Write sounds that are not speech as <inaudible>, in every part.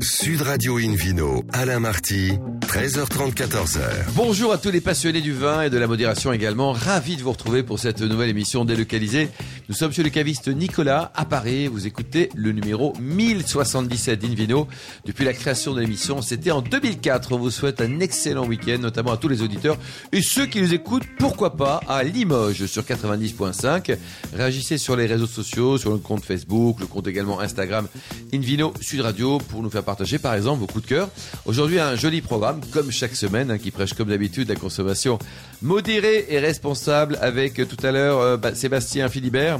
Sud Radio Invino, Alain Marty, 13h30, 14h. Bonjour à tous les passionnés du vin et de la modération également. Ravi de vous retrouver pour cette nouvelle émission délocalisée. Nous sommes chez le caviste Nicolas à Paris. Vous écoutez le numéro 1077 d'Invino. Depuis la création de l'émission, c'était en 2004. On vous souhaite un excellent week-end, notamment à tous les auditeurs et ceux qui nous écoutent, pourquoi pas, à Limoges sur 90.5. Réagissez sur les réseaux sociaux, sur le compte Facebook, le compte également Instagram Invino Sud Radio pour nous faire partager par exemple vos coups de cœur. Aujourd'hui, un joli programme, comme chaque semaine, hein, qui prêche comme d'habitude la consommation modérée et responsable avec euh, tout à l'heure euh, Sébastien Philibert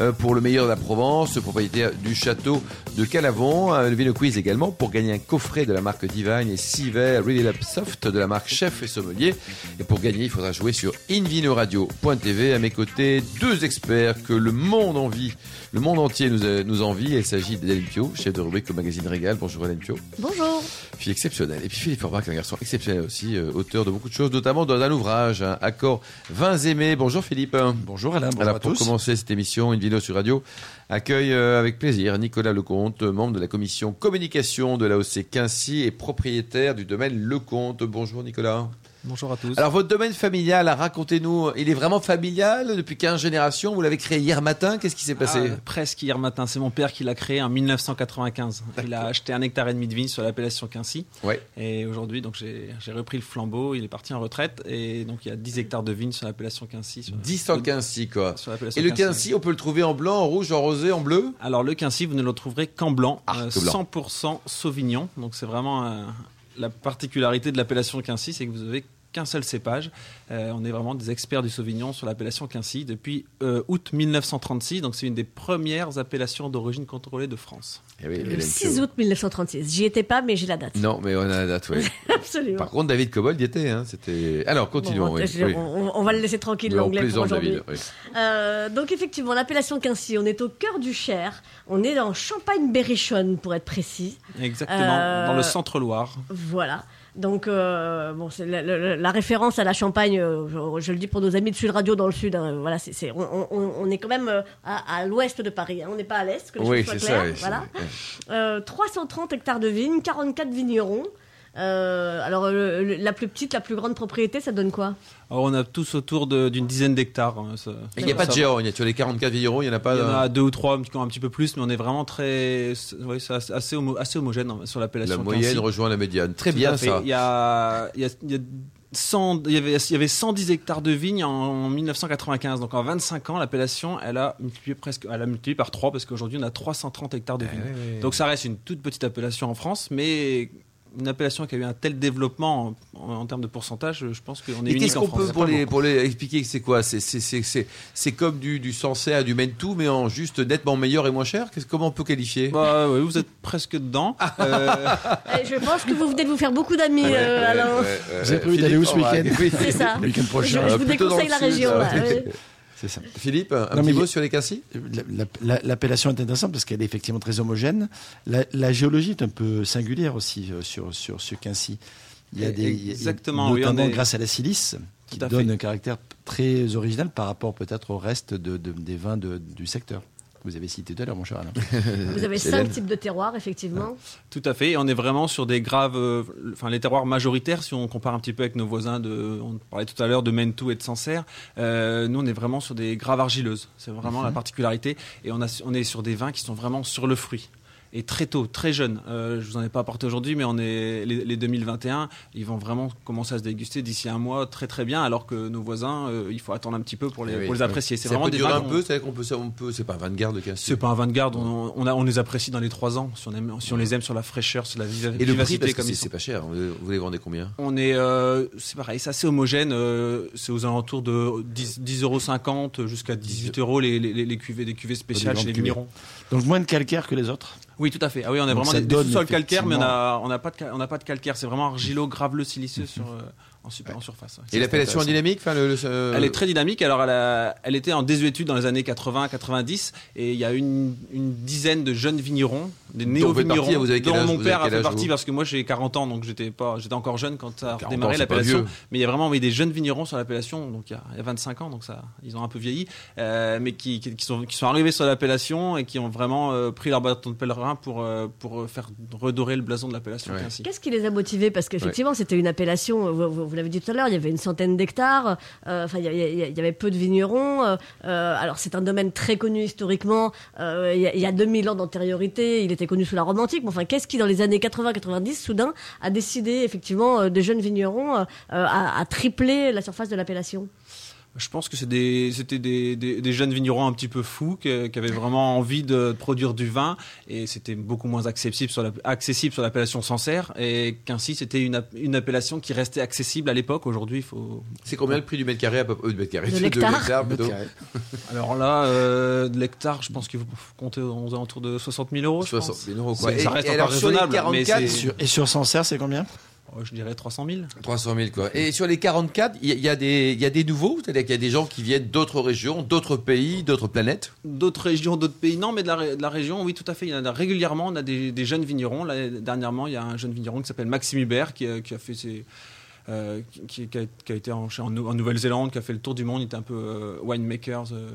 euh, pour le meilleur de la Provence, propriétaire du château de Calavon. Euh, le Quiz également pour gagner un coffret de la marque Divine et 6 verres Lab Soft de la marque Chef et Sommelier. Et pour gagner, il faudra jouer sur invinoradio.tv. À mes côtés, deux experts que le monde envie, le monde entier nous, euh, envie. Il s'agit d'Hélène Pio, chef de rubrique au magazine Régal. Bonjour Hélène Pio. Bonjour. Fille exceptionnelle. Et puis Philippe Forbach, un garçon exceptionnel aussi, euh, auteur de beaucoup de choses, notamment dans un ouvrage, hein, Accord Vins aimés. Bonjour Philippe. Bonjour Alain, bonjour Alors à pour tous. commencer cette émission, une vidéo sur radio accueille euh, avec plaisir Nicolas Lecomte, membre de la commission communication de l'AOC Quincy et propriétaire du domaine Lecomte. Bonjour Nicolas. Bonjour à tous. Alors votre domaine familial, racontez-nous, il est vraiment familial depuis 15 générations? Vous l'avez créé hier matin? Qu'est-ce qui s'est passé? Ah, presque hier matin, c'est mon père qui l'a créé en 1995. Il a acheté un hectare et demi de vigne sur l'appellation Quincy. Ouais. Et aujourd'hui, donc j'ai repris le flambeau. Il est parti en retraite et donc il y a 10 hectares de vigne sur l'appellation Quincy. Sur, 10 en Quincy quoi. sur Et le Quincy, on peut le trouver en blanc, en rouge, en rosé, en bleu? Alors le Quincy, vous ne le trouverez qu'en blanc, Ah, euh, que blanc. 100% Sauvignon. Donc c'est vraiment euh, la particularité de l'appellation Quincy, c'est que vous avez qu'un seul cépage. Euh, on est vraiment des experts du Sauvignon sur l'appellation Quincy depuis euh, août 1936. Donc c'est une des premières appellations d'origine contrôlée de France. Eh oui, Le Hélène 6 Pio. août 1936. J'y étais pas, mais j'ai la date. Non, mais on a la date, oui. <laughs> Absolument. Par contre, David Cobold y était. Hein. C'était. Alors, continuons. Bon, oui, je- oui. on, on va le laisser tranquille, l'anglais, pour aujourd'hui. David. Euh, donc, effectivement, l'appellation Quincy, on est au cœur du Cher. On est dans Champagne-Berrichonne, pour être précis. Exactement, Euh, dans le centre-Loire. Voilà. Donc, euh, bon, c'est la, la- la référence à la Champagne, euh, je, je le dis pour nos amis de Sud Radio dans le Sud, hein, voilà, on, on- on est quand même euh, à, à l'ouest de Paris, hein, on n'est pas à l'est, que les Oui, choses c'est soient ça. claires, oui, voilà. Euh, 330 hectares de vignes, 44 vignerons. Euh, alors, le- le- la plus petite, la plus grande propriété, ça donne quoi? Alors, on a tous autour d'une dizaine d'hectares. hein, Il n'y a pas de géant. Il y a sur les 44 vignerons, il n'y en a pas. Il y en a deux ou trois, un petit, un petit peu plus, mais on est vraiment très, ouais, c'est assez, assez homo- assez homogène hein, sur La l'appellation. moyenne Quincy. rejoint la médiane. Très Tout bien ça. Il y a, il y a, il y a 100 il y avait, il y avait 110 hectares de vignes en 1995. Donc en 25 ans, l'appellation, elle a multiplié presque, elle a multiplié par 3 parce qu'aujourd'hui on a 330 hectares de Eh vignes. Donc ça reste une toute petite appellation en France, mais une appellation qui a eu un tel développement en, en termes de pourcentage, je pense qu'on est Et unique qu'est-ce en qu'on France. peut pour les, pour les expliquer que c'est quoi? C'est comme du, du Sancerre, du Mentou, mais en juste nettement meilleur et moins cher? Comment on peut qualifier? Bah, ouais, vous êtes presque dedans. <laughs> Euh, Eh, Je pense que vous venez de vous faire beaucoup d'amis, euh, Alain. Vous avez prévu d'aller où ce week-end? C'est ça. Le week-end Je, prochain. je Euh, vous déconseille le la région. là, ouais. C'est ça. Philippe, un Non, petit mot sur les la- L'appellation est intéressante parce qu'elle est effectivement très homogène. La, la géologie est un peu singulière aussi euh, sur, sur ce Quincy. Il y a des, il y a- Exactement, oui, notamment est- grâce à la silice, qui donne fait. un caractère très original par rapport peut-être au reste de, de- des vins de- du secteur. Vous avez cité tout à l'heure, mon cher Alain. <laughs> Vous avez cinq Hélène. types de terroirs, effectivement. Tout à fait. Et on est vraiment sur des graves, euh, enfin les terroirs majoritaires si on compare un petit peu avec nos voisins de, on parlait tout à l'heure de Mentou et de Sancerre. Euh, nous on est vraiment sur des graves argileuses. C'est vraiment la particularité. Et on, a, on est sur des vins qui sont vraiment sur le fruit. Et très tôt, très jeune. Euh, je vous en ai pas apporté aujourd'hui, mais on est les, les 2021, ils vont vraiment commencer à se déguster d'ici un mois, très très bien. Alors que nos voisins, euh, il faut attendre un petit peu pour les, Eh oui, pour les apprécier. C'est Ça vraiment peut des durer un peu, c'est-à-dire qu'on peut, on peut, c'est pas un vin de c'est pas un garde, on, on, a- on les apprécie dans les trois ans, si on, aime- si on les aime sur la fraîcheur, sur la viva- Et le prix, vivacité parce que comme c'est c'est pas cher. Vous vous les vendez combien? On est, euh, c'est pareil, c'est assez homogène, euh, c'est aux alentours de 10, 10,50 euros jusqu'à 18 euros les, les, les cuvées, des cuvées spéciales chez les vignerons. Donc moins de calcaire que les autres? Oui, tout à fait. Ah oui, on a Donc vraiment des, sous-sols calcaires, mais pas de, on n'a pas de calcaire. C'est vraiment argilo, graveleux, siliceux sur, euh, en, super, en surface. ouais. Et l'appellation dynamique, enfin le, le- euh, Elle est très dynamique. Alors, elle, a- elle était en désuétude dans les années 80-90 et il y a une, une dizaine de jeunes vignerons, des néo-vignerons, quel dont âge mon père a fait partie vous parce que moi j'ai 40 ans, donc j'étais pas, j'étais encore jeune quand ça a 40 ans, démarré l'appellation. Mais il y a vraiment oui, des jeunes vignerons sur l'appellation, donc il y, a, il y a 25 ans, donc ça, ils ont un peu vieilli, euh, mais qui, qui, qui sont, qui sont arrivés sur l'appellation et qui ont vraiment euh, pris leur bâton de pèlerin pour, euh, pour faire redorer le blason de l'appellation Ouais. Qu'est-ce qui les a motivés? Parce qu'effectivement, c'était une appellation, vous, vous- vous l'avez dit tout à l'heure, il y avait une centaine d'hectares, il y, avait- peu de vignerons. euh, euh, alors, c'est un domaine très connu historiquement, euh, il y, a- il y a 2000 ans d'antériorité, il était connu sous la Rome antique. Mais enfin, qu'est-ce qui, dans les années 80-90, soudain, a décidé, effectivement, euh, de jeunes vignerons à tripler la surface de l'appellation? Je pense que c'était des, des, des jeunes vignerons un petit peu fous qui, qui avaient vraiment envie de produire du vin et c'était beaucoup moins accessible sur la- l'appellation Sancerre et qu'ainsi c'était une, app- une appellation qui restait accessible à l'époque. Aujourd'hui, il faut. C'est combien le prix du mètre carré à peu euh, du mètre carré De l'hectare. <laughs> Alors là, euh, de l'hectare, je pense qu'il faut compter aux alentours de 60 000 euros. Je, 60 pense. 000 euros quoi. C'est- ça reste et encore alors, raisonnable, mais 44, c'est- Sur- et sur Sancerre, c'est combien? Je dirais 300 000. 300 000 quoi. Et sur les 44, il y, y a des il y a des nouveaux, c'est-à-dire qu'il y a des gens qui viennent d'autres régions, d'autres pays, d'autres planètes? D'autres régions, d'autres pays, non, mais de la, de la région, oui, tout à fait. Il y en a régulièrement, on a des, des jeunes vignerons. Là, dernièrement, il y a un jeune vigneron qui s'appelle Maxime Hubert qui, qui a fait ses. Euh, qui, qui a, qui a été en, en Nou- en Nouvelle-Zélande, qui a fait le tour du monde, il était un peu euh, winemakers, euh,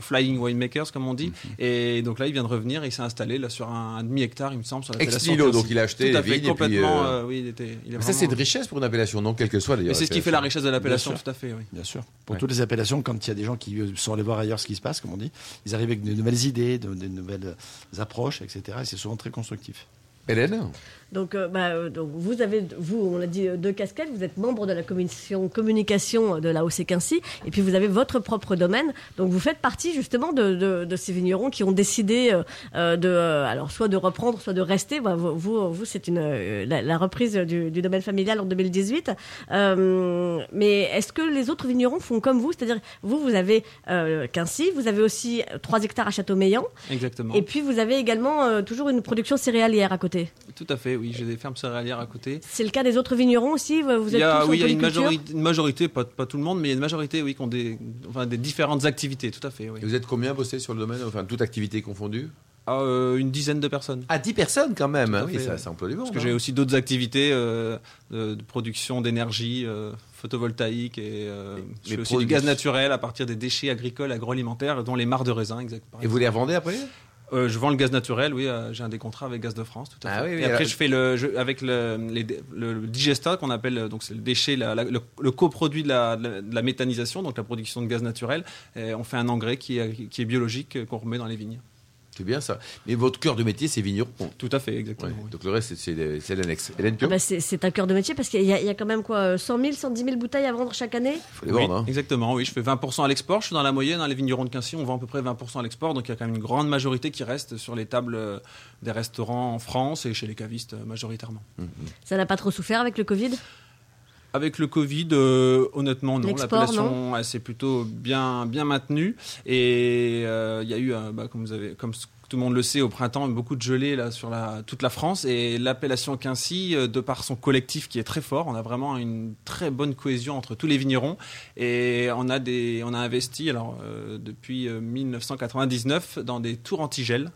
flying winemakers comme on dit. Mhm. Et donc là, il vient de revenir et il s'est installé là sur un, un demi-hectare, il me semble, Quincy. donc il a acheté Tout à les fait, vignes et puis, complètement. euh, euh, oui, il était. il est Ça c'est de richesse pour une appellation, non quelle que soit d'ailleurs. C'est ce qui fait la richesse de l'appellation, tout à fait, oui. Bien sûr. Pour Ouais. toutes les appellations, quand il y a des gens qui sont allés voir ailleurs ce qui se passe, comme on dit, ils arrivent avec de nouvelles idées, de, de nouvelles approches, etc. Et c'est souvent très constructif. Hélène? Donc, euh, bah, euh, donc vous avez, vous, on l'a dit, euh, deux casquettes. Vous êtes membre de la commission communication de la OC Quincy, et puis vous avez votre propre domaine. Donc, vous faites partie justement de, de, de ces vignerons qui ont décidé euh, euh, de, euh, alors soit de reprendre, soit de rester. Bah, vous, vous, c'est une euh, la, la reprise du, du domaine familial en 2018. Euh, mais est-ce que les autres vignerons font comme vous? C'est-à-dire, vous, vous avez euh, Quincy, vous avez aussi 3 hectares à Châteaumeillan, Exactement. et puis vous avez également euh, toujours une production céréalière à côté. Tout à fait, oui. J'ai des fermes céréalières à côté. C'est le cas des autres vignerons aussi Vous Il êtes y a, tous oui, il y a une majorité, une majorité pas, pas tout le monde, mais il y a une majorité, oui, qui ont des, enfin, des différentes activités, tout à fait, oui. Et vous êtes combien bossé sur le domaine, enfin toute activité confondue? Ah, euh, une dizaine de personnes. À 10 personnes quand même. Hein, oui, fait, ça, ça emploie du monde. Parce que hein. j'ai aussi d'autres activités euh, de, de production d'énergie euh, photovoltaïque et euh, je mais fais aussi du gaz naturel à partir des déchets agricoles, agroalimentaires, dont les mares de raisin, exact. par Et vous les revendez après? Euh, je vends le gaz naturel, oui. euh, j'ai un des contrats avec Gaz de France, tout à Ah fait. oui, oui, et après, alors- je fais le, je- avec le, les le, le digesta qu'on appelle, euh, donc c'est le déchet, la- la- le, le coproduit de la, de méthanisation, donc la production de gaz naturel. Et on fait un engrais qui est, qui est biologique qu'on remet dans les vignes. C'est bien ça. Mais votre cœur de métier, c'est vigneron. Tout à fait, exactement. Ouais, oui. Donc le reste, c'est- l'annexe. Hélène Ah bah, c'est un cœur de métier parce qu'il y, a- il y a quand même quoi euh, 100 000, 110 000 bouteilles à vendre chaque année? Faut les Oui, vendre. hein. Exactement, oui. Je fais 20% à l'export. Je suis dans la moyenne. Dans les vignerons de Quincy, on vend à peu près 20% à l'export. Donc il y a quand même une grande majorité qui reste sur les tables euh, des restaurants en France et chez les cavistes euh, majoritairement. Ça n'a pas trop souffert avec le Covid? Avec le Covid, euh, honnêtement, non. L'appellation, elle s'est plutôt bien, bien maintenue. Et euh, il y a eu, euh, bah, comme, vous avez, comme tout le monde le sait, au printemps, beaucoup de gelée là, sur la, toute la France. Et l'appellation Quincy, euh, de par son collectif qui est très fort, on a vraiment une très bonne cohésion entre tous les vignerons. Et on a, des, on a investi alors, euh, depuis euh, 1999 dans des tours antigel.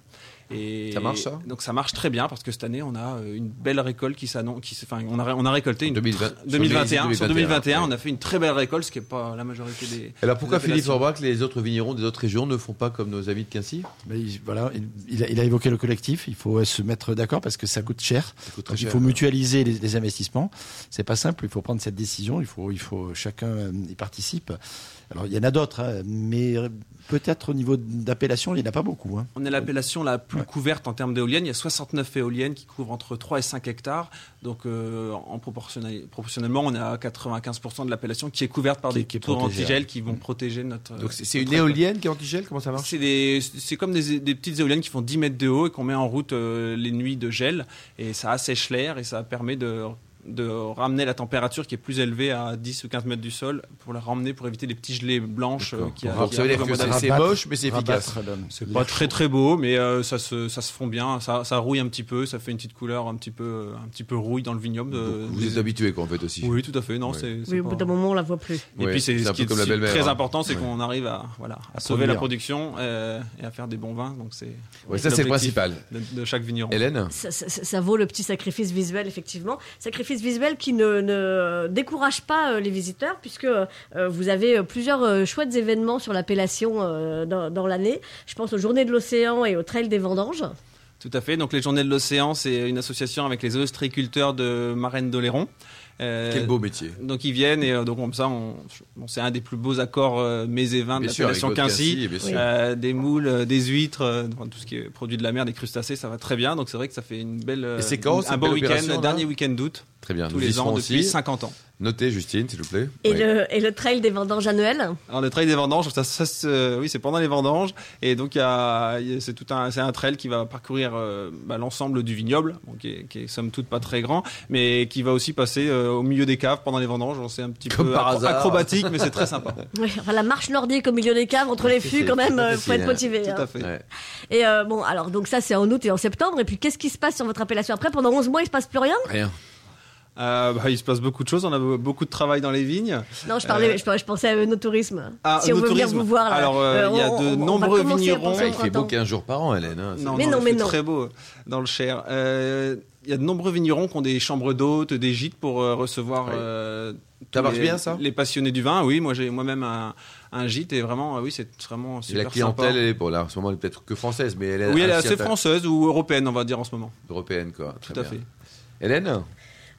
Et Ça marche, ça? Donc ça marche très bien parce que cette année on a euh, une belle récolte qui s'annonce, qui, enfin on a, on a récolté une 2020, 2021, sur 2021, ouais. on a fait une très belle récolte, ce qui n'est pas la majorité des. Alors pourquoi des Philippe appellations. Orbach, les autres vignerons des autres régions ne font pas comme nos amis de Quincy? Mais il- voilà, il, il a, il a évoqué le collectif. Il faut se mettre d'accord parce que ça coûte cher. Ça coûte très Donc, il faut ouais. mutualiser les, les investissements. C'est pas simple. Il faut prendre cette décision. Il faut, il faut chacun euh, y participe. Alors il y en a d'autres, hein, mais peut-être au niveau d'appellation, il n'y en a pas beaucoup. hein. On est l'appellation la plus Ouais. couverte en termes d'éoliennes. Il y a 69 éoliennes qui couvrent entre 3 et 5 hectares. Donc, euh, en proportionnel- proportionnellement, on est à 95% de l'appellation qui est couverte par Qui- des qui tours antigel qui vont protéger notre. Donc c'est une éolienne qui est antigel Comment ça marche? C'est comme des, des petites éoliennes qui font 10 mètres de haut et qu'on met en route euh, les nuits de gel. Et ça assèche l'air et ça permet de, de ramener la température qui est plus élevée à 10 ou 15 mètres du sol pour la ramener pour éviter les petits gelées blanches euh, qui Donc, ça veut dire que c'est moche, mais c'est efficace. C'est pas très très beau, mais euh, ça, se, ça se fond bien. Ça, ça rouille un petit peu, ça fait une petite couleur un petit peu, un petit peu rouille dans le vignoble. euh, Vous êtes habitué, quoi, en fait, aussi. Oui, tout à fait. Non, Ouais. c'est. Oui, au pas- bout d'un moment, on la voit plus. Et Ouais, puis c'est ce qui est comme la très hein. important, c'est Ouais. qu'on arrive à voilà à sauver la production euh, et à faire des bons vins. Donc c'est ça, c'est le principal. de, chaque vigneron. Hélène ça vaut le petit sacrifice visuel, effectivement. Sacrifice visuel qui ne, ne décourage pas euh, les visiteurs, puisque euh, vous avez euh, plusieurs chouettes événements sur l'appellation dans, dans l'année. Je pense aux Journées de l'Océan et au Trail des Vendanges. Tout à fait. Donc les Journées de l'Océan, c'est une association avec les ostréiculteurs de Marraine d'Oléron. Euh, Quel beau métier. Donc ils viennent et euh, donc comme ça, on, c'est un des plus beaux accords euh, mets et vins de l'appellation Quincy. Euh, des moules, euh, des huîtres, euh, enfin, tout ce qui est produit de la mer, des crustacés, ça va très bien. Donc c'est vrai que ça fait une belle, euh, Et c'est quand, un beau week-end, dernier week-end d'août, Très bien. tous Nous les ans depuis aussi. 50 ans. Notez, Justine, s'il vous plaît. Et, Oui. le, et le Trail des Vendanges annuel. Alors le trail des vendanges, ça, ça, c'est- euh, oui, c'est pendant les vendanges, et donc il y a, il y a- c'est tout un, c'est un trail qui va parcourir euh, bah, l'ensemble du vignoble, bon, qui, est, qui est somme toute pas très grand, mais qui va aussi passer euh, au milieu des caves pendant les vendanges. Bon, C'est un petit Comme peu par acro- hasard. acrobatique, mais c'est très sympa. <laughs> Oui, enfin, la marche nordique au milieu des caves entre les fûts, quand même, facile, faut être hein. motivé. Tout hein. à fait. Ouais. Et euh, bon, alors donc ça c'est en août et en septembre. Et puis qu'est-ce qui se passe sur votre appellation après? Pendant 11 mois, il se passe plus rien? Rien. Euh, bah, il se passe beaucoup de choses. On a beaucoup de travail dans les vignes. Non, je parlais, Euh, je, je pensais à nos tourisme. Ah, si on veut venir vous voir là. Alors, euh, il y a on- de on- nombreux vignerons. il fait beau. 15 jours par an, Hélène. hein. Non, Mais non, non, il mais fait non. très beau dans le Cher. Euh, Il y a de nombreux vignerons qui ont des chambres d'hôtes, des gîtes pour euh, recevoir. Euh, Ça marche les- bien, ça? Les passionnés du vin, oui. Moi, j'ai moi-même un, un gîte et vraiment, oui, c'est vraiment Et super la clientèle, sympa. elle est, bon, là, en ce moment, elle est peut-être que française, mais elle est Oui, elle est assez française ou européenne, on va dire en ce moment. européenne, quoi. Très Tout à bien. fait. Hélène?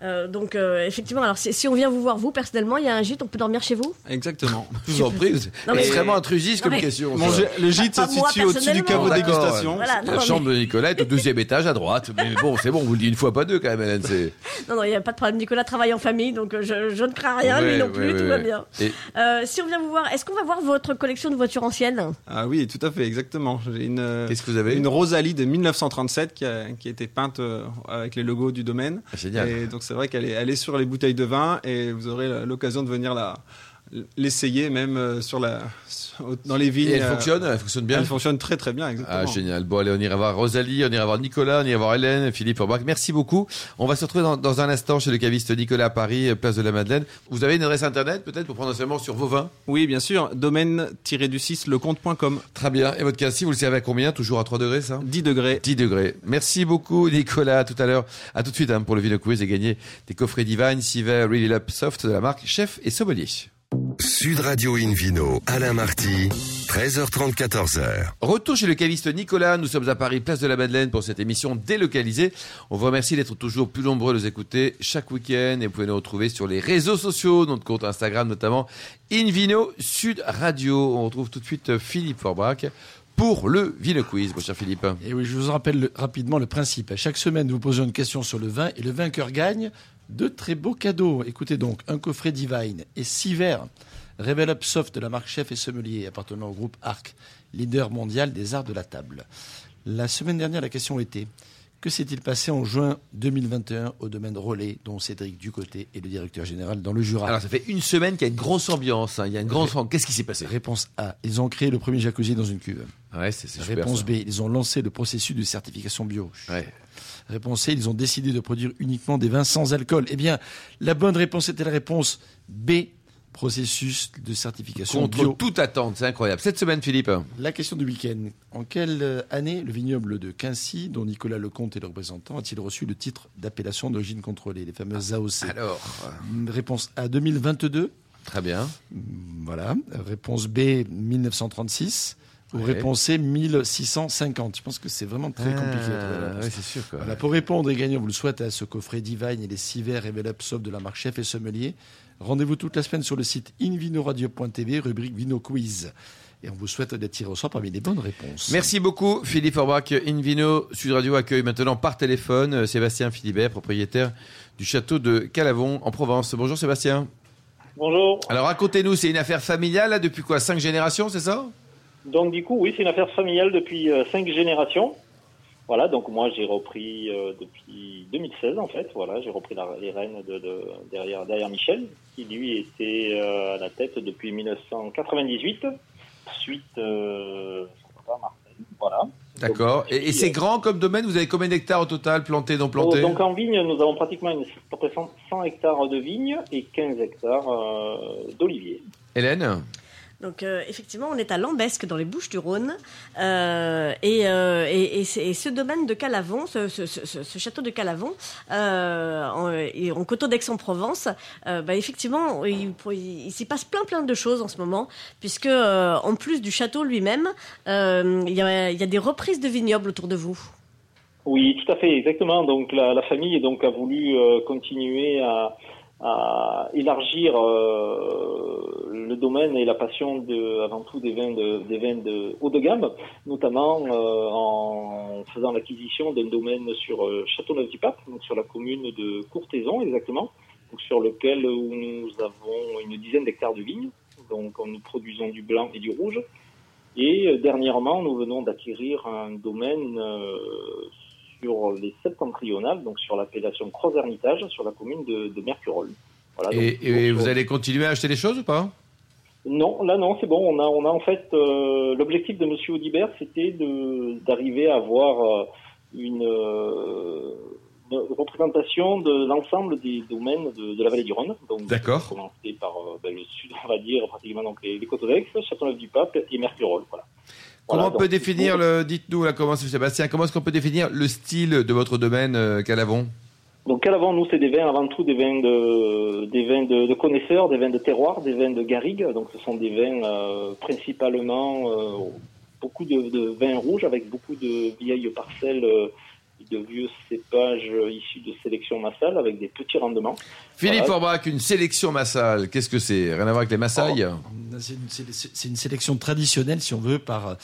Euh, donc euh, effectivement, alors si, si on vient vous voir vous personnellement, il y a un gîte, on peut dormir chez vous? Exactement. Je vous en prie, c'est extrêmement intrusif comme question. Mon le gîte Pas se moi, situe au-dessus du caveau Voilà, dégustation. non, La non, chambre de Nicolas est au deuxième étage à droite. Mais bon, c'est bon, vous le dites une fois, pas deux quand même, Hélène. c'est- Non, non, il n'y a pas de problème. Nicolas travaille en famille, donc euh, je, je ne crains rien, lui Ouais, non plus, ouais, tout ouais, va bien. Et Euh, si on vient vous voir, est-ce qu'on va voir votre collection de voitures anciennes? Ah oui, tout à fait, exactement. J'ai une, qu'est-ce que vous avez? une Rosalie de 1937 qui a, qui a été peinte avec les logos du domaine. Ah, Génial. Et donc c'est vrai qu'elle est, elle sur les bouteilles de vin et vous aurez l'occasion de venir la l'essayer même euh, sur la dans les vignes. Et elle euh, fonctionne Elle fonctionne bien Elle fonctionne très très bien, exactement. Ah, génial. Bon, allez, on ira voir Rosalie, on ira voir Nicolas, on ira voir Hélène, Philippe Orbach. Merci beaucoup. On va se retrouver dans, dans un instant chez le caviste Nicolas à Paris, euh, place de la Madeleine. Vous avez une adresse internet, peut-être, pour prendre enseignement sur vos vins? Oui, bien sûr. Domaine-du-6 lecomte.com. Très bien. Et votre cassis, vous le servez à combien? Toujours à 3 degrés, ça? 10 degrés. 10 degrés. Merci beaucoup, Nicolas. À tout à l'heure. À tout de suite hein, pour le Vino Quiz et gagner des coffrets Divine, Siver, Really Love Soft de la marque Chef et Sommelier. Sud Radio Invino, Alain Marty, 13h30, 14h. Retour chez le caviste Nicolas. Nous sommes à Paris, place de la Madeleine, pour cette émission délocalisée. On vous remercie d'être toujours plus nombreux à nous écouter chaque week-end. Et vous pouvez nous retrouver sur les réseaux sociaux, notre compte Instagram notamment, Invino Sud Radio. On retrouve tout de suite euh, Philippe Forbrac pour le Vino Quiz, mon cher Philippe. Et oui, je vous rappelle le- rapidement le principe. Chaque semaine, nous posons une question sur le vin et le vainqueur gagne de très beaux cadeaux. Écoutez donc, un coffret Divine et six verres Revel Up Soft de la marque Chef et Sommelier appartenant au groupe Arc, leader mondial des arts de la table. La semaine dernière, la question était que s'est-il passé en juin 2021 au domaine Relais, dont Cédric Ducoté est le directeur général dans le Jura? Alors, ça fait une semaine qu'il y a une grosse ambiance. hein. Il y a une grosse. Qu'est-ce qui s'est passé? Réponse A, ils ont créé le premier jacuzzi dans une cuve. Ouais, c'est. Réponse. B, ils ont lancé le processus de certification bio. Ouais. Réponse C, ils ont décidé de produire uniquement des vins sans alcool. Eh bien, la bonne réponse était la réponse B, processus de certification Contre bio. toute attente, c'est incroyable. Cette semaine, Philippe. La question du week-end. En quelle euh, année le vignoble de Quincy, dont Nicolas Lecomte est le représentant, a-t-il reçu le titre d'appellation d'origine contrôlée, les fameuses AOC Alors, Réponse A, 2022. très bien. Voilà. Réponse B, 1936. Ou Ouais. réponse C, 1650. Je pense que c'est vraiment très compliqué. réponse. oui, c'est sûr. Quoi. Voilà, pour répondre et gagner, on vous le souhaite à ce coffret Divine et les six verres Soft de la marque Chef et Sommelier. Rendez-vous toute la semaine sur le site invinoradio.tv, rubrique Vino Quiz. Et on vous souhaite d'être tiré au sort parmi les bonnes réponses. Merci beaucoup, Philippe Orbach. Invino Sud Radio accueille maintenant par téléphone euh, Sébastien Philibert, propriétaire du château de Calavon en Provence. Bonjour Sébastien. Bonjour. Alors racontez-nous, c'est une affaire familiale là, depuis quoi? Cinq générations, c'est ça? Donc du coup, oui, c'est une affaire familiale depuis euh, cinq générations. Voilà, donc moi j'ai repris euh, depuis 2016 en fait. Voilà, j'ai repris la, les rênes de, de- derrière, derrière Michel, qui lui était euh, à la tête depuis 1998, suite euh, Marcel. Voilà. D'accord. Et, et c'est grand comme domaine Vous avez combien d'hectares au total plantés, non plantés? Donc en vigne, nous avons pratiquement une, à peu près 100 100 hectares de vignes et 15 hectares d'oliviers. Hélène? Donc euh, effectivement, on est à Lambesque dans les Bouches-du-Rhône euh, et, euh, et, et ce domaine de Calavon, ce, château de Calavon, euh, en, en coteau d'Aix-en-Provence, euh, bah, effectivement, il, s'y passe plein plein de choses en ce moment, puisque euh, en plus du château lui-même, euh, il y, a, des reprises de vignobles autour de vous. Oui, tout à fait, exactement. Donc la, la famille donc a voulu euh, continuer à, à élargir euh, le domaine et la passion de, avant tout des vins de, des vins de haut de gamme, notamment euh, en faisant l'acquisition d'un domaine sur euh, Châteauneuf-du-Pape, donc sur la commune de Courtaison exactement, donc sur lequel nous avons une dizaine d'hectares de vignes. Donc nous produisons du blanc et du rouge. Et euh, dernièrement, nous venons d'acquérir un domaine euh, sur les septentrionales, donc sur l'appellation Croix-Hermitage, sur la commune de, de Mercurol. Voilà, donc, Et, vous allez continuer à acheter des choses ou pas? Non, là non, c'est bon. On a, on a en fait euh, l'objectif de Monsieur Audibert, c'était de d'arriver à avoir euh, une, euh, une représentation de l'ensemble des domaines de, de la vallée du Rhône. Donc, D'accord. commencé par euh, ben, le sud, on va dire pratiquement donc les, les côtes d'Aix, Châteauneuf-du-Pape et Mercurol. Voilà. Comment Voilà, on peut définir le. Dites-nous là, comment Sébastien, comment est-ce qu'on peut définir le style de votre domaine, euh, Calavon? Donc Calavon, nous, c'est des vins avant tout des vins de des vins de, de connaisseurs, des vins de terroir, des vins de garrigue. Donc ce sont des vins euh, principalement euh, beaucoup de, de vins rouges avec beaucoup de vieilles parcelles de vieux cépages issus de sélection massale avec des petits rendements. Philippe Voilà. Forbach, une sélection massale, qu'est-ce que c'est? Rien à voir avec les massailles? C'est c'est- une sélection traditionnelle, si on veut, par,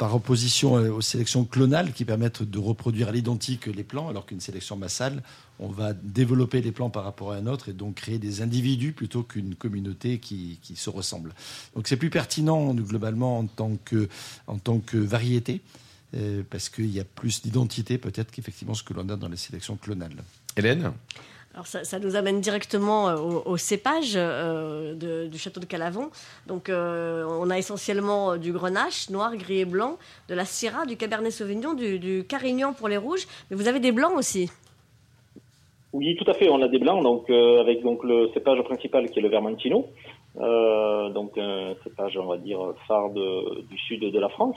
opposition euh, aux sélections clonales qui permettent de reproduire à l'identique les plants, alors qu'une sélection massale, on va développer les plants par rapport à un autre et donc créer des individus plutôt qu'une communauté qui, se ressemble. Donc c'est plus pertinent globalement en tant que, en tant que variété. euh, parce qu'il y a plus d'identité peut-être qu'effectivement ce que l'on a dans les sélections clonales. Hélène? Alors ça, ça nous amène directement euh, au, au cépage euh, de- du château de Calavon. Donc euh, on a essentiellement du grenache, noir, gris et blanc, de la syrah, du cabernet sauvignon, du, du carignan pour les rouges, mais vous avez des blancs aussi. Oui, tout à fait. On a des blancs, donc euh, avec donc le cépage principal qui est le Vermentino, donc un cépage, on va dire phare de- du sud de la France.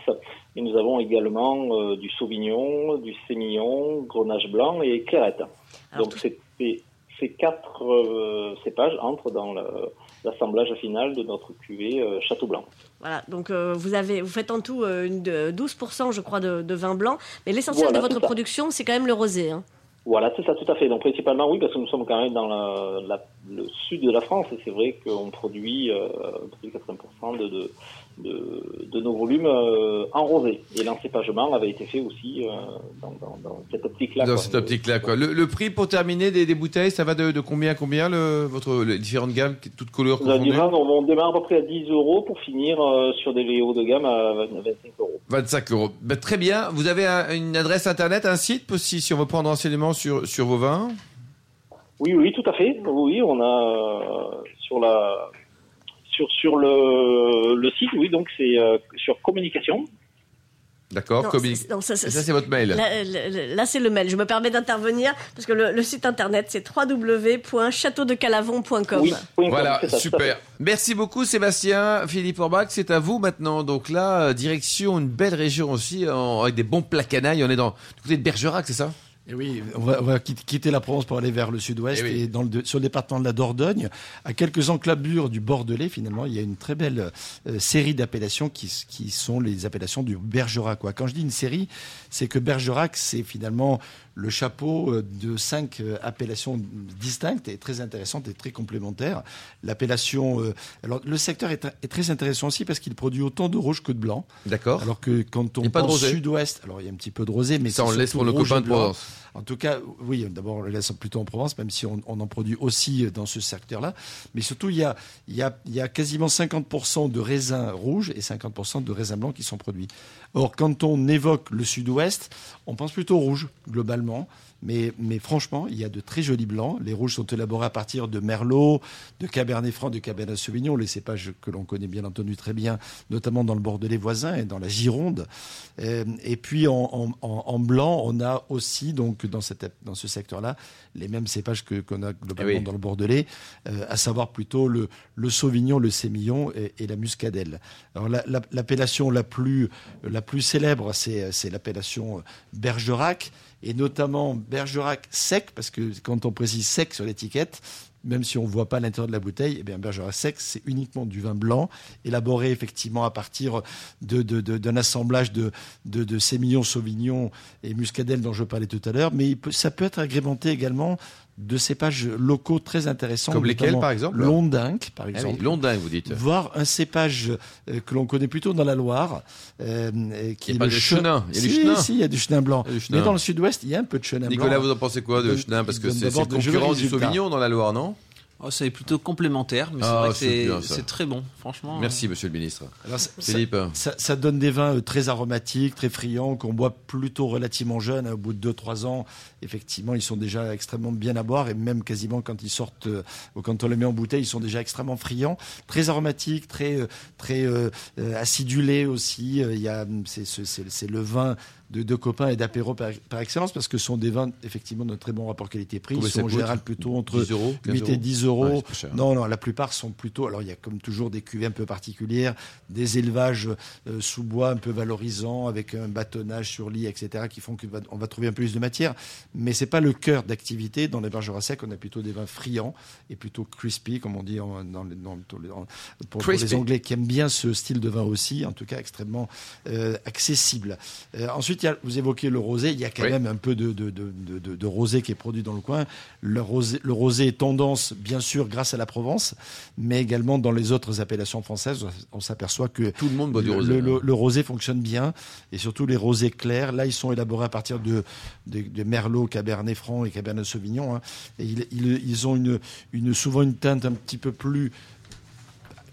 Et nous avons également du Sauvignon, du Sémillon, Grenache blanc et Clairette. Alors, donc tout- c'est- ces quatre euh, cépages entrent dans l'assemblage final de notre cuvée euh, Château Blanc. Voilà, donc euh, vous, avez, vous faites en tout euh, une de- 12% je crois de, de vin blanc, mais l'essentiel Voilà, de votre production c'est quand même le rosé. hein. Voilà, c'est ça, tout à fait. Donc principalement, oui, parce que nous sommes quand même dans la- la- le sud de la France et c'est vrai qu'on produit euh, de 80% de, de, de, de nos volumes euh, en rosé. Et l'encépagement avait été fait aussi euh, dans, dans- dans cette optique-là. Dans quoi. cette optique-là, quoi. Le, le prix pour terminer des, des bouteilles, ça va de, de combien à combien, le, votre, les différentes gammes, toutes couleurs on, on démarre à peu près à 10 euros pour finir euh, sur des hauts de gamme à 20 25 euros. 25 euros. Ben, très bien. Vous avez un- une adresse internet, un site, si, si on veut prendre renseignement sur, sur vos vins? Oui, oui, tout à fait. Oui, on a euh, sur la sur sur le, le site, oui, donc c'est euh, sur communication. D'accord Non, communi- c'est- non, ça, Et c'est- ça, c'est votre mail. Là, là, là, c'est le mail. Je me permets d'intervenir parce que le, le site internet c'est www.châteaudecalavon.com. Oui, Voilà, ça, super. Merci beaucoup Sébastien, Philippe Orbach, c'est à vous maintenant. Donc là, euh, direction une belle région aussi, en- avec des bons plats canailles. On est dans du côté de Bergerac, c'est ça? Et oui, on va, on va quitter, la Provence pour aller vers le sud-ouest Eh oui. et dans le, sur le département de la Dordogne, à quelques enclabures du Bordelais, finalement, il y a une très belle euh, série d'appellations qui, sont les appellations du Bergerac. Quand je dis une série, c'est que Bergerac, c'est finalement le chapeau euh, de cinq euh, appellations distinctes et très intéressantes et très complémentaires. L'appellation, euh, alors le secteur est, est très intéressant aussi parce qu'il produit autant de rouge que de blanc. D'accord. Alors que quand on pense sud-ouest, alors il y a un petit peu de rosé, mais Ça, on le laisse pour copains et de. Provence. En tout cas, oui, d'abord, on le laisse plutôt en Provence, même si on, en produit aussi dans ce secteur-là. Mais surtout, il y a, il y a, quasiment 50% de raisins rouges et 50% de raisins blancs qui sont produits. Or, quand on évoque le sud-ouest, on pense plutôt rouge, globalement. Mais, mais, franchement, il y a de très jolis blancs. Les rouges sont élaborés à partir de Merlot, de Cabernet Franc, de Cabernet Sauvignon, les cépages que l'on connaît bien entendu très bien, notamment dans le Bordelais voisin et dans la Gironde. Euh, et puis en, en, en, blanc, on a aussi donc dans, cette, dans ce secteur-là les mêmes cépages que qu'on a globalement oui. dans le Bordelais, euh, à savoir plutôt le, le Sauvignon, le Sémillon et, et la Muscadelle. Alors l'appellation la, la, plus la plus célèbre, c'est l'appellation Bergerac et notamment Bergerac sec, parce que quand on précise sec sur l'étiquette, même si on ne voit pas l'intérieur de la bouteille, eh bien Bergerac sec, c'est uniquement du vin blanc, élaboré effectivement à partir d'un de, de, assemblage de, de, sauvignon et muscadelle dont je parlais tout à l'heure, mais ça peut être agrémenté également de cépages locaux très intéressants. Comme lesquels, par exemple Londinque, par exemple. Ah oui, Londinque, vous dites. Voire un cépage euh, que l'on connaît plutôt dans la Loire. Euh, qui il n'y a pas de chenin. Il y a si, du chenin. Si, il y a du chenin blanc. Du chenin. Mais dans le sud-ouest, il y a un peu de chenin Nicolas, blanc. vous en pensez quoi de chenin? Parce que c'est le concurrent du Sauvignon dans la Loire, non? Oh, c'est plutôt complémentaire, mais Ah, c'est vrai que c'est très bon, franchement. Merci, monsieur le ministre. Alors, ça, Philippe. Ça, ça, donne des vins très aromatiques, très friands, qu'on boit plutôt relativement jeunes. Au bout de 2-3 ans, effectivement, ils sont déjà extrêmement bien à boire. Et même quasiment quand ils sortent, euh, ou quand on les met en bouteille, ils sont déjà extrêmement friands. Très aromatiques, très, euh, très euh, acidulés aussi. Il y a, c'est le vin de, de copains et d'apéro par, par, excellence parce que ce sont des vins effectivement de très bon rapport qualité-prix. Ils sont en général plutôt entre 10 euros, 8 et 10 euros. Ouais, non, non, la plupart sont plutôt. Alors il y a comme toujours des cuvées un peu particulières, des élevages euh, sous bois un peu valorisants avec un bâtonnage sur lit, etc. qui font qu'on va, trouver un peu plus de matière. Mais c'est pas le cœur d'activité. Dans les bergeras secs, on a plutôt des vins friands et plutôt crispy, comme on dit en, dans les, dans, dans, pour, pour, les Anglais qui aiment bien ce style de vin aussi, en tout cas extrêmement euh, accessible. Euh, ensuite, vous évoquez le rosé, il y a quand oui. même un peu de, de, de, de, rosé qui est produit dans le coin. Le rosé, le rosé est tendance, bien sûr, grâce à la Provence, mais également dans les autres appellations françaises, on s'aperçoit que tout le monde boit du le, rosé. Le, le, rosé fonctionne bien, et surtout les rosés clairs. Là, ils sont élaborés à partir de, de, Merlot, Cabernet Franc et Cabernet Sauvignon. Hein. Et ils, ils, ils ont une, une, souvent une teinte un petit peu plus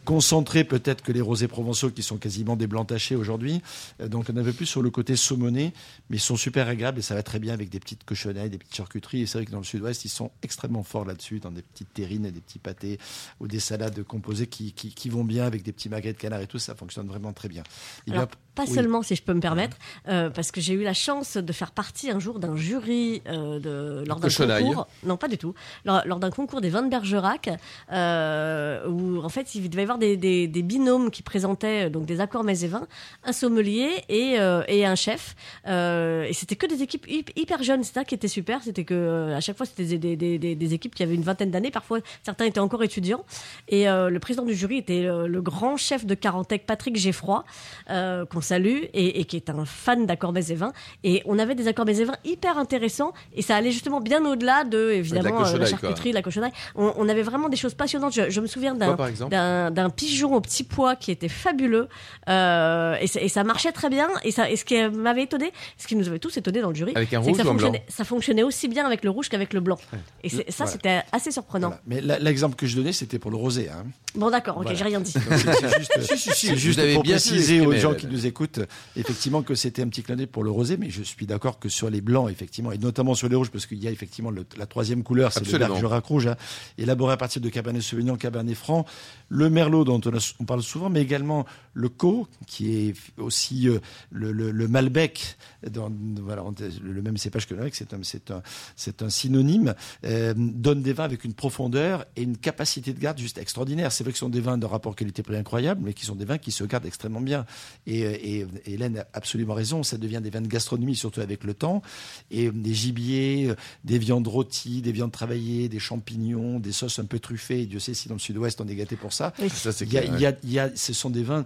concentré peut-être que les rosés provençaux qui sont quasiment des blancs tachés aujourd'hui. Euh, donc on avait plus sur le côté saumonné, mais ils sont super agréables et ça va très bien avec des petites cochonneries, des petites charcuteries. Et c'est vrai que dans le sud-ouest, ils sont extrêmement forts là-dessus, dans des petites terrines et des petits pâtés ou des salades composées qui, vont bien avec des petits magrets de canard et tout. Ça fonctionne vraiment très bien. Alors, a... Pas oui. seulement, si je peux me permettre, euh, parce que j'ai eu la chance de faire partie un jour d'un jury euh, de, lors d'un concours. Non, pas du tout. Lors, lors d'un concours des vins de Bergerac, euh, où en fait il devait y avoir des, des, des, binômes qui présentaient donc des accords mets et vins, un sommelier et, et un chef. Et c'était que des équipes hyper jeunes. C'est ça qui était super. C'était que à chaque fois c'était des, des, des, équipes qui avaient une vingtaine d'années. Parfois certains étaient encore étudiants. Et le président du jury était le, le, grand chef de Carantec, Patrick Geffroy, qu'on salue et, et, qui est un fan d'accords et vins. Et on avait des accords et vins hyper intéressants. Et ça allait justement bien au-delà de évidemment la, la, charcuterie, quoi. la cochonnerie. On, on, avait vraiment des choses passionnantes. Je, je me souviens d'un pigeon au petit pois qui était fabuleux euh, et, et, ça marchait très bien et, ça, et ce qui m'avait étonné, ce qui nous avait tous étonné dans le jury, avec un rouge que ça, ou fonctionnait, ça fonctionnait aussi bien avec le rouge qu'avec le blanc. Et ça, voilà. c'était assez surprenant. Voilà. Mais l'exemple que je donnais, c'était pour le rosé. Hein. Bon, d'accord, ok, voilà. j'ai rien dit. C'est juste, si, si, si, <laughs> juste pour bien préciser aux gens qui nous écoutent, effectivement, que c'était un petit clin d'œil pour le rosé, mais je suis d'accord que sur les blancs, effectivement, et notamment sur les rouges, parce qu'il y a effectivement le, la troisième couleur, c'est le bergerac rouge, hein, élaboré à partir de Cabernet Sauvignon, Cabernet Franc, le merlot dont on, a, on parle souvent, mais également le co, qui est aussi euh, le, le, le, Malbec, dans, voilà, le même cépage que le c'est un, c'est un, c'est un synonyme, euh, donne des vins avec une profondeur et une capacité de garde juste extraordinaire. C'est vrai que ce sont des vins de rapport qualité-prix incroyable, mais qui sont des vins qui se gardent extrêmement bien. Et, et, et, Hélène a absolument raison, ça devient des vins de gastronomie, surtout avec le temps, et des gibiers, des viandes rôties, des viandes travaillées, des champignons, des sauces un peu truffées. Dieu sait si dans le sud-ouest on est gâté pour ça. Oui. ça il, y a, il, y a, il y a, ce sont des vins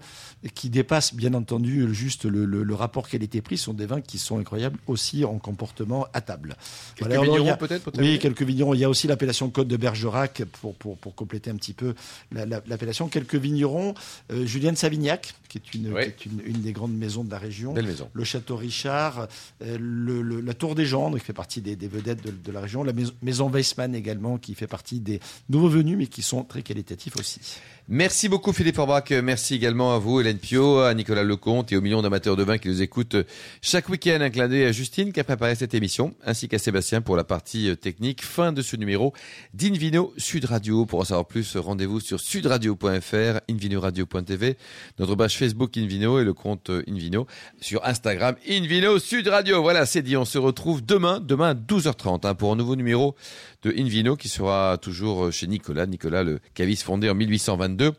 qui dépassent bien entendu juste le, le, le rapport qualité-prix. Ce sont des vins qui sont incroyables aussi en comportement à table. Quelques voilà, vignerons peut-être peut Oui, quelques vignerons. Il y a aussi l'appellation Côte de Bergerac pour, pour, pour compléter un petit peu l'appellation. La, la, quelques vignerons. Euh, Julienne Savignac, qui est une, oui. qui est une, une, des grandes maisons de la région. Belle maison. Le château Richard, euh, le- le- la tour des Gendres, qui fait partie des, des vedettes de, de la région. La maison, maison Weissmann également, qui fait partie des nouveaux venus, mais qui sont très qualitatifs aussi. Merci beaucoup Philippe Orbach. Merci également à vous, Hélène Pio, à Nicolas Lecomte et aux millions d'amateurs de vin qui nous écoutent chaque week-end. Clin d'œil à Justine qui a préparé cette émission, ainsi qu'à Sébastien pour la partie euh, technique. Fin de ce numéro d'Invino Sud Radio. Pour en savoir plus, rendez-vous sur sudradio.fr, invinoradio.tv, notre page Facebook Invino et le compte euh, Invino sur Instagram Invino Sud Radio. Voilà, c'est dit. On se retrouve demain, demain à 12h30 hein, pour un nouveau numéro de Invino qui sera toujours chez Nicolas. Nicolas, le caviste fondé en 1822.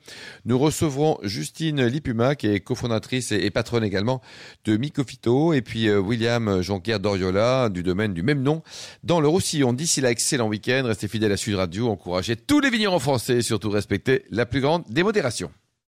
Nous recevrons Justine Lipuma, qui est cofondatrice et, et patronne également de Micofito, et puis euh, William Jonquière d'Oriola, du domaine du même nom, dans le Roussillon. D'ici là, excellent week-end. Restez fidèles à Sud Radio. Encouragez tous les vignerons français et surtout respectez la plus grande démodération.